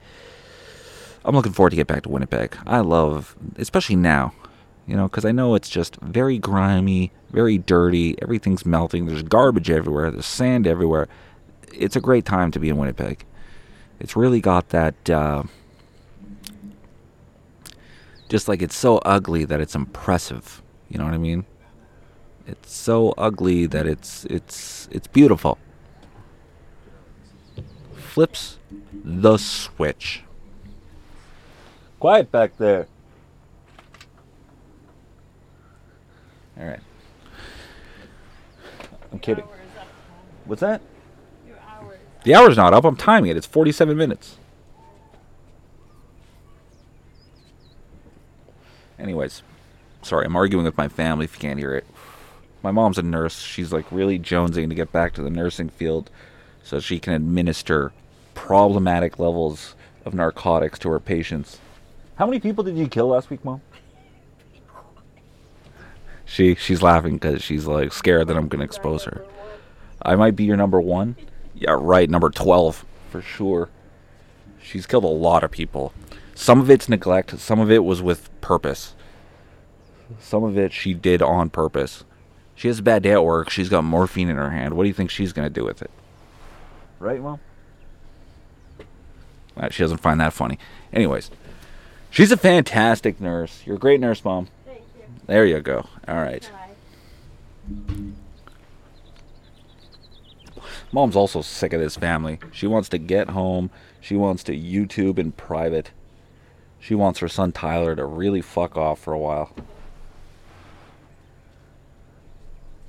I'm looking forward to get back to Winnipeg. I love, especially now, you know, because I know it's just very grimy, very dirty. Everything's melting. There's garbage everywhere. There's sand everywhere. It's a great time to be in Winnipeg. It's really got that. Uh, just like it's so ugly that it's impressive. You know what I mean? It's so ugly that it's it's it's beautiful. Flips the switch. Quiet back there. All right. I'm kidding. What's that? The hour's not up. I'm timing it. It's 47 minutes. Anyways, sorry, I'm arguing with my family if you can't hear it. My mom's a nurse. She's like really jonesing to get back to the nursing field so she can administer problematic levels of narcotics to her patients. How many people did you kill last week, mom? She she's laughing because she's like scared that I'm gonna expose her. I might be your number one. Yeah, right, number twelve for sure. She's killed a lot of people. Some of it's neglect. Some of it was with purpose. Some of it she did on purpose. She has a bad day at work. She's got morphine in her hand. What do you think she's gonna do with it? Right, mom? She doesn't find that funny. Anyways, she's a fantastic nurse. You're a great nurse, mom. Thank you. There you go. All right. Bye. Mom's also sick of this family. She wants to get home. She wants to YouTube in private. She wants her son Tyler to really fuck off for a while.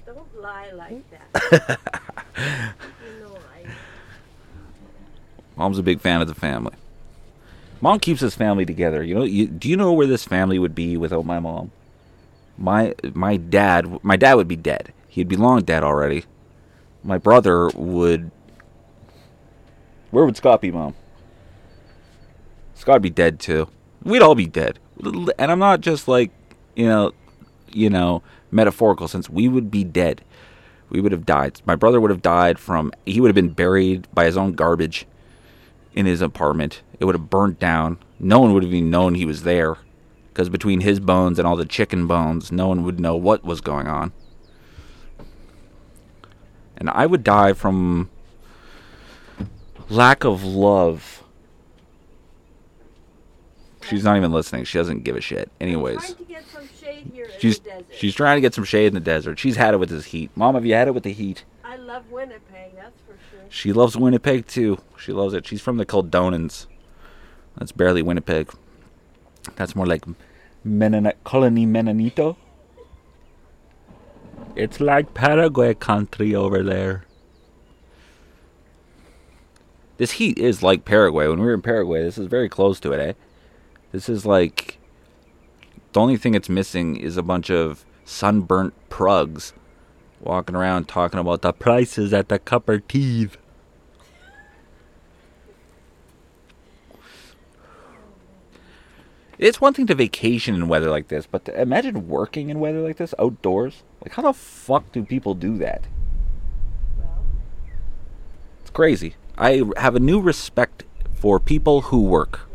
Don't lie like that. Mom's a big fan of the family. Mom keeps this family together. You know, you, do you know where this family would be without my mom? My my dad, my dad would be dead. He'd be long dead already. My brother would. Where would Scott be, mom? Scott would be dead too. We'd all be dead. And I'm not just like, you know, you know, metaphorical sense. We would be dead. We would have died. My brother would have died from. He would have been buried by his own garbage in his apartment. It would have burnt down. No one would have even known he was there. Because between his bones and all the chicken bones, no one would know what was going on. And I would die from lack of love. She's not even listening. She doesn't give a shit. Anyways, Trying to get some shade here she's in the desert. she's trying to get some shade in the desert. She's had it with this heat. Mom, have you had it with the heat? I love Winnipeg, that's. She loves Winnipeg too. She loves it. She's from the Kildonans. That's barely Winnipeg. That's more like Mennonite colony Menonito. It's like Paraguay country over there. This heat is like Paraguay. When we were in Paraguay, this is very close to it, eh? This is like the only thing it's missing is a bunch of sunburnt prugs walking around talking about the prices at the copper teeth. It's one thing to vacation in weather like this, but imagine working in weather like this outdoors. Like, how the fuck do people do that? Well, It's crazy. I have a new respect for people who work.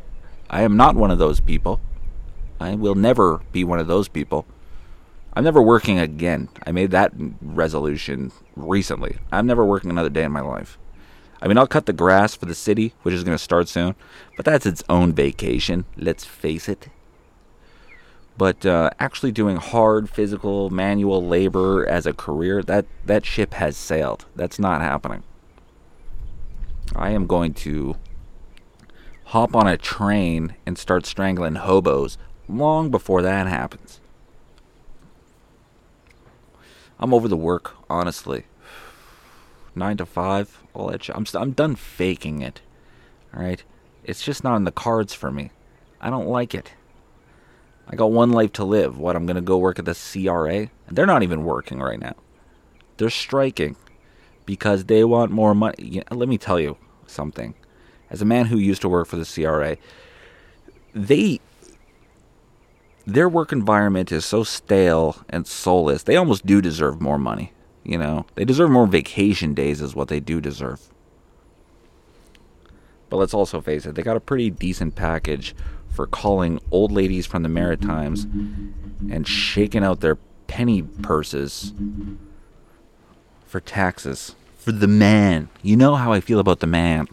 I am not one of those people. I will never be one of those people. I'm never working again. I made that resolution recently. I'm never working another day in my life. I mean, I'll cut the grass for the city, which is going to start soon, but that's its own vacation, let's face it. But uh, actually doing hard physical manual labor as a career, that, that ship has sailed. That's not happening. I am going to hop on a train and start strangling hobos long before that happens. I'm over the work, honestly. Nine to five, all that. I'm st- I'm done faking it. All right, it's just not in the cards for me. I don't like it. I got one life to live. What? I'm gonna go work at the CRA? They're not even working right now. They're striking because they want more money. Let me tell you something. As a man who used to work for the CRA, they their work environment is so stale and soulless. They almost do deserve more money. You know, they deserve more vacation days, is what they do deserve. But let's also face it, they got a pretty decent package for calling old ladies from the Maritimes and shaking out their penny purses for taxes. For the man. You know how I feel about the man.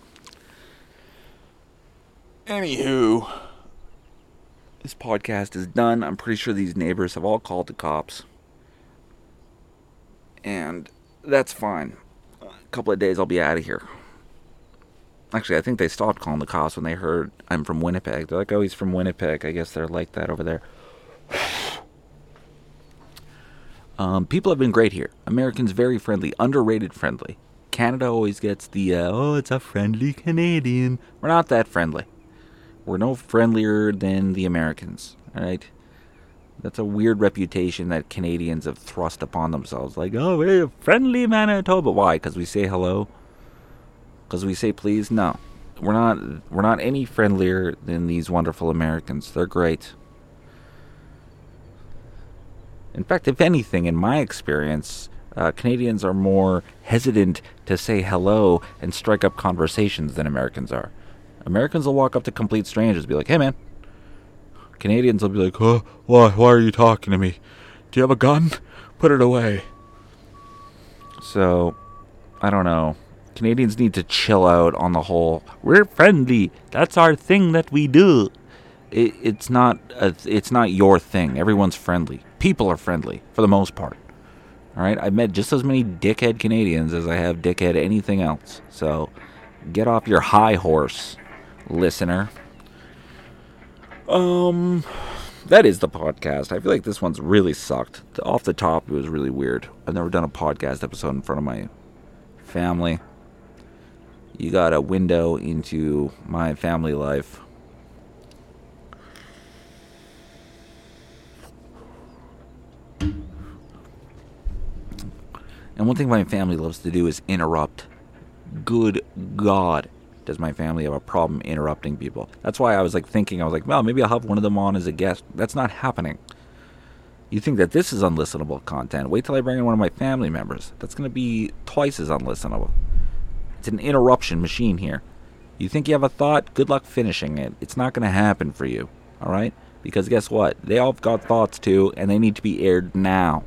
Anywho, this podcast is done. I'm pretty sure these neighbors have all called the cops. And that's fine. A couple of days I'll be out of here. Actually, I think they stopped calling the cops when they heard I'm from Winnipeg. They're like, oh, he's from Winnipeg. I guess they're like that over there. Um, people have been great here. Americans very friendly, underrated friendly. Canada always gets the uh, oh, it's a friendly Canadian. We're not that friendly. We're no friendlier than the Americans. All right, that's a weird reputation that Canadians have thrust upon themselves. Like, oh, we're friendly Manitoba. Why? Because we say hello. Because we say please. No, we're not. We're not any friendlier than these wonderful Americans. They're great. In fact, if anything, in my experience, uh, Canadians are more hesitant to say hello and strike up conversations than Americans are. Americans will walk up to complete strangers and be like, hey man. Canadians will be like, oh, why, why are you talking to me? Do you have a gun? Put it away. So, I don't know. Canadians need to chill out on the whole. We're friendly. That's our thing that we do. It, it's not. A, it's not your thing. Everyone's friendly. People are friendly for the most part. All right. I've met just as many dickhead Canadians as I have dickhead anything else. So, get off your high horse, listener. Um, that is the podcast. I feel like this one's really sucked. Off the top, it was really weird. I've never done a podcast episode in front of my family. You got a window into my family life. And one thing my family loves to do is interrupt. Good God, does my family have a problem interrupting people? That's why I was like thinking, I was like, well, maybe I'll have one of them on as a guest. That's not happening. You think that this is unlistenable content? Wait till I bring in one of my family members. That's going to be twice as unlistenable. It's an interruption machine here. You think you have a thought? Good luck finishing it. It's not going to happen for you. All right? Because guess what? They all have got thoughts too, and they need to be aired now.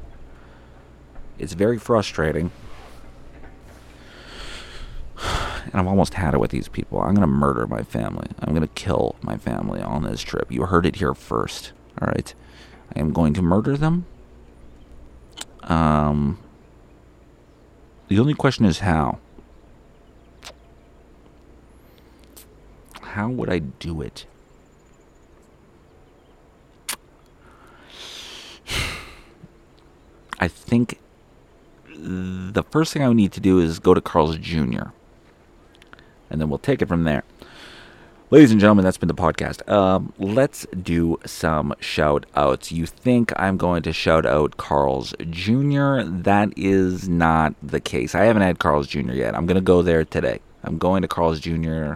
It's very frustrating and I've almost had it with these people. I'm going to murder my family. I'm going to kill my family on this trip. You heard it here first. All right. I am going to murder them. Um, the only question is how. How would I do it? I think the first thing I would need to do is go to Carl's Jr. And then we'll take it from there. Ladies and gentlemen, that's been the podcast. Um, let's do some shout outs. You think I'm going to shout out Carl's Jr.? That is not the case. I haven't had Carl's Jr. yet. I'm going to go there today. I'm going to Carl's Jr.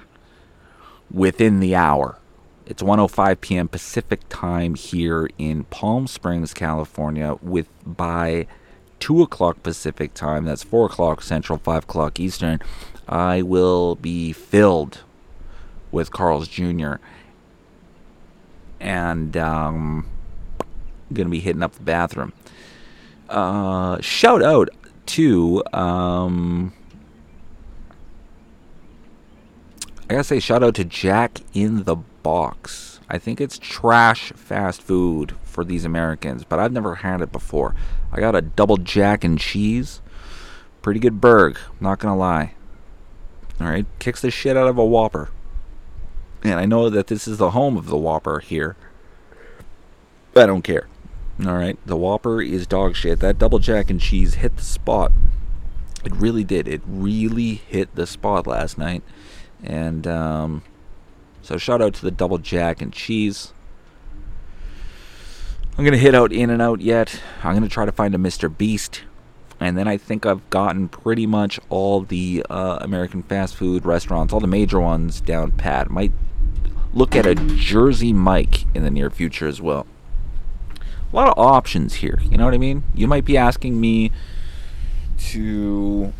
within the hour. It's 1:05 p.m. Pacific time here in Palm Springs, California. With by two o'clock Pacific time, that's four o'clock Central, five o'clock Eastern. I will be filled with Carl's Jr. And um, gonna be hitting up the bathroom. Uh, shout out to um, I gotta say shout out to Jack in the Box. I think it's trash fast food for these Americans, but I've never had it before. I got a double Jack and cheese, pretty good burg. Not gonna lie. All right, kicks the shit out of a Whopper. And I know that this is the home of the Whopper here. I don't care. All right, the Whopper is dog shit. That double jack and cheese hit the spot. It really did. It really hit the spot last night. And um, so shout out to the double jack and cheese. I'm gonna hit out In and Out yet. I'm gonna try to find a Mr. Beast and then I think I've gotten pretty much all the uh, American fast food restaurants, all the major ones down pat. Might look at a Jersey Mike in the near future as well. A lot of options here, you know what I mean? You might be asking me to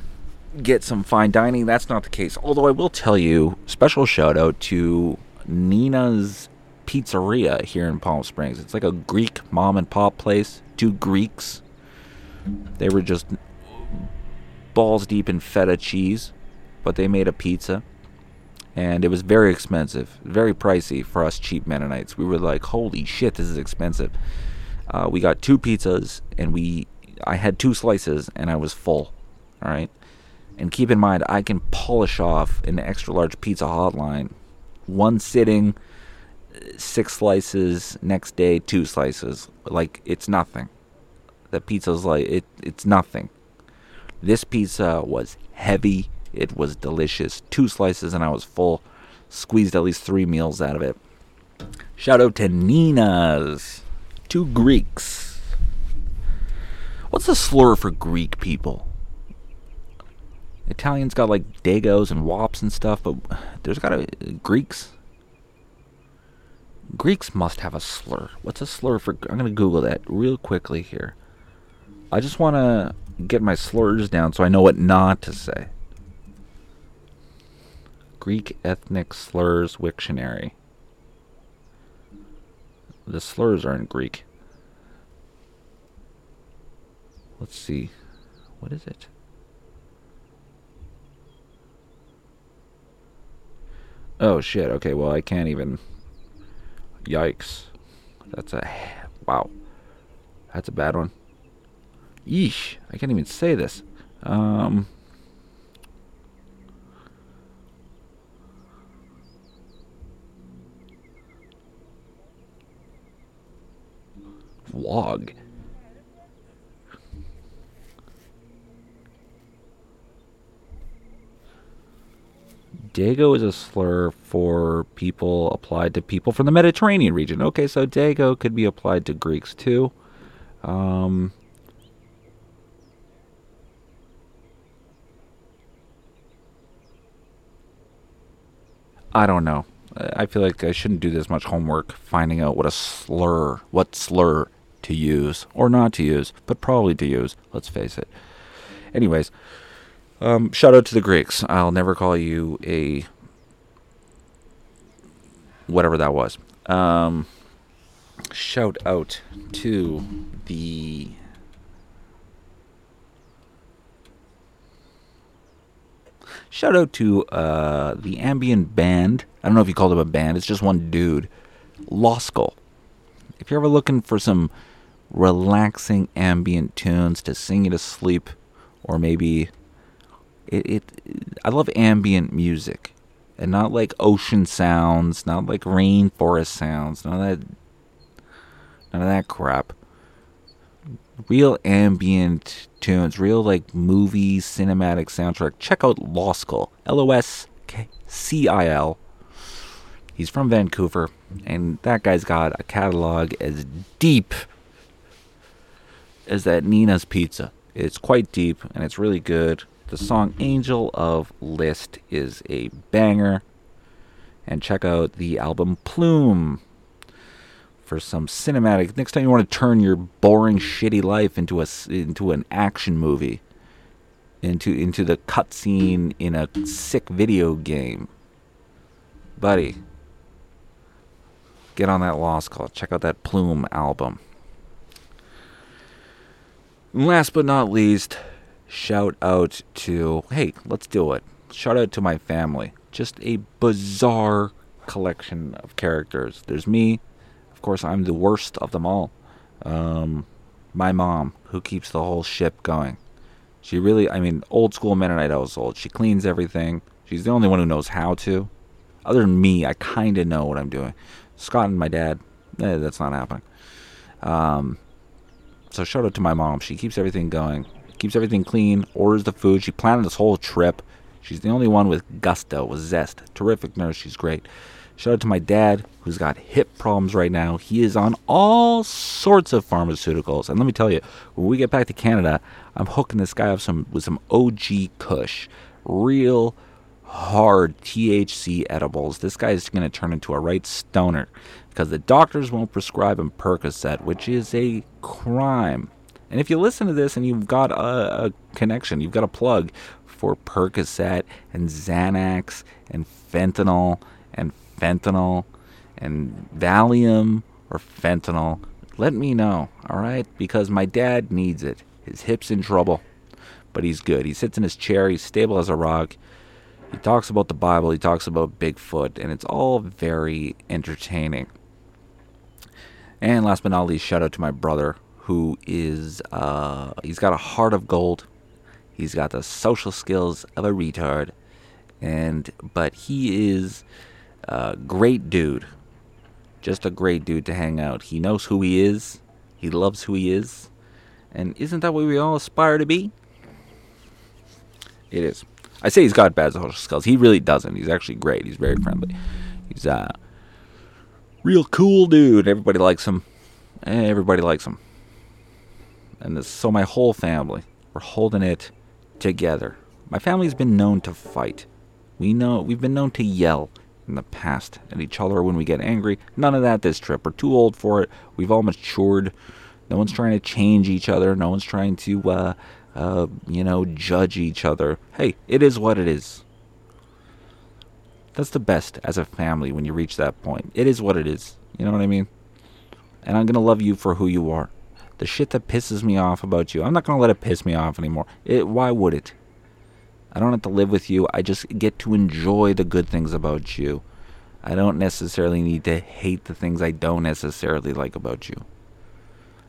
get some fine dining. That's not the case. Although I will tell you, special shout out to Nina's Pizzeria here in Palm Springs. It's like a Greek mom and pop place. Two Greeks they were just balls deep in feta cheese, but they made a pizza. And it was very expensive, very pricey for us cheap Mennonites. We were like, holy shit, this is expensive. Uh, we got two pizzas, and we, I had two slices, and I was full. All right. And keep in mind, I can polish off an extra large pizza hotline. One sitting, six slices, next day, two slices. Like, it's nothing. The pizza's like it it's nothing. This pizza was heavy, it was delicious. Two slices and I was full. Squeezed at least 3 meals out of it. Shout out to Nina's. Two Greeks. What's the slur for Greek people? Italians got like dagos and wops and stuff, but there's got to be Greeks. Greeks must have a slur. What's a slur for? I'm gonna Google that real quickly here. I just want to get my slurs down so I know what not to say. Greek ethnic slurs Wiktionary. The slurs are in Greek. Let's see. What is it? Oh shit. Okay, well I can't even Yikes. That's a wow. That's a bad one. Yeesh, I can't even say this. Um, vlog. Dago is a slur for people applied to people from the Mediterranean region. Okay, so Dago could be applied to Greeks too. Um, I don't know. I feel like I shouldn't do this much homework finding out what a slur, what slur to use or not to use, but probably to use. Let's face it. Anyways, um, shout out to the Greeks. I'll never call you a whatever that was. Um, shout out to the Shout out to uh, the ambient band. I don't know if you call them a band. It's just one dude. Loscil. If you're ever looking for some relaxing ambient tunes to sing you to sleep, or maybe it, it, I love ambient music, and not like ocean sounds, not like rainforest sounds, none of that, none of that crap. Real ambient tunes, real like movie cinematic soundtrack. Check out Loscil, L O S C I L. He's from Vancouver, and that guy's got a catalog as deep as that Nina's Pizza. It's quite deep and it's really good. The song Angel of List is a banger. And check out the album Plume for some cinematic. Next time you want to turn your boring, shitty life into a into an action movie, into into the cutscene in a sick video game, buddy. Get on that Loscil. Check out that Plume album. last but not least, shout out to hey, let's do it. Shout out to my family. Just a bizarre collection of characters. There's me, of course, I'm the worst of them all. Um, my mom, who keeps the whole ship going. She really, I mean, old school Mennonite household. She cleans everything. She's the only one who knows how to. Other than me, I kind of know what I'm doing. Scott and my dad, eh, that's not happening. Um, so shout out to my mom. She keeps everything going, keeps everything clean, orders the food. She planned this whole trip. She's the only one with gusto, with zest. Terrific nurse. She's great. Shout out to my dad, who's got hip problems right now. He is on all sorts of pharmaceuticals. And let me tell you, when we get back to Canada, I'm hooking this guy up some with some OG Kush. Real hard THC edibles. This guy is going to turn into a right stoner because the doctors won't prescribe him Percocet, which is a crime. And if you listen to this and you've got a, a connection, you've got a plug for Percocet and Xanax and fentanyl fentanyl and Valium or fentanyl, let me know, all right? Because my dad needs it. His hip's in trouble, but he's good. He sits in his chair, he's stable as a rock. He talks about the Bible, he talks about Bigfoot, and it's all very entertaining. And last but not least, shout out to my brother, who is, uh, he's got a heart of gold. He's got the social skills of a retard. And, but he is uh, great dude. Just a great dude to hang out. He knows who he is. He loves who he is. And isn't that what we all aspire to be? It is. I say he's got bad social skills. He really doesn't. He's actually great. He's very friendly. He's a real cool dude. Everybody likes him. Everybody likes him. And this, so my whole family, we're holding it together. My family's been known to fight. We know we've been known to yell in the past at each other when we get angry. None of that this trip. We're too old for it. We've all matured. No one's trying to change each other. No one's trying to, uh, uh, you know, judge each other. Hey, it is what it is. That's the best as a family when you reach that point. It is what it is. You know what I mean? And I'm going to love you for who you are. The shit that pisses me off about you, I'm not going to let it piss me off anymore. It, why would it? I don't have to live with you. I just get to enjoy the good things about you. I don't necessarily need to hate the things I don't necessarily like about you.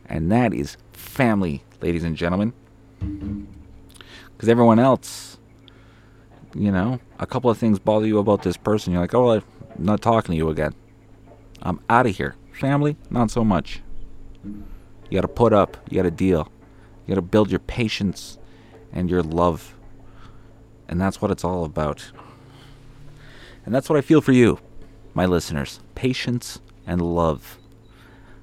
And that is family, ladies and gentlemen. Because everyone else, you know, a couple of things bother you about this person. You're like, oh, I'm not talking to you again. I'm out of here. Family, not so much. You got to put up, you got to deal. You got to build your patience and your love and that's what it's all about. And that's what I feel for you, my listeners patience and love.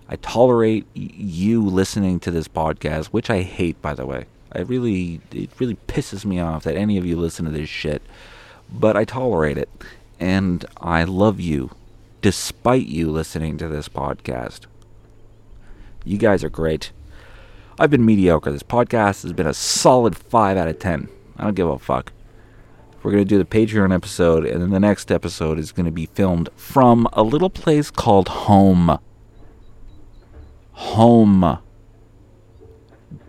I tolerate you listening to this podcast, which I hate, by the way. I really, it really pisses me off that any of you listen to this shit. But I tolerate it. And I love you, despite you listening to this podcast. You guys are great. I've been mediocre. This podcast has been a solid 5 out of 10. I don't give a fuck. We're going to do the Patreon episode, and then the next episode is going to be filmed from a little place called Home. Home.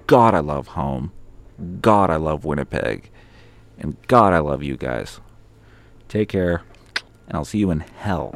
God, I love home. God, I love Winnipeg. And God, I love you guys. Take care, and I'll see you in hell.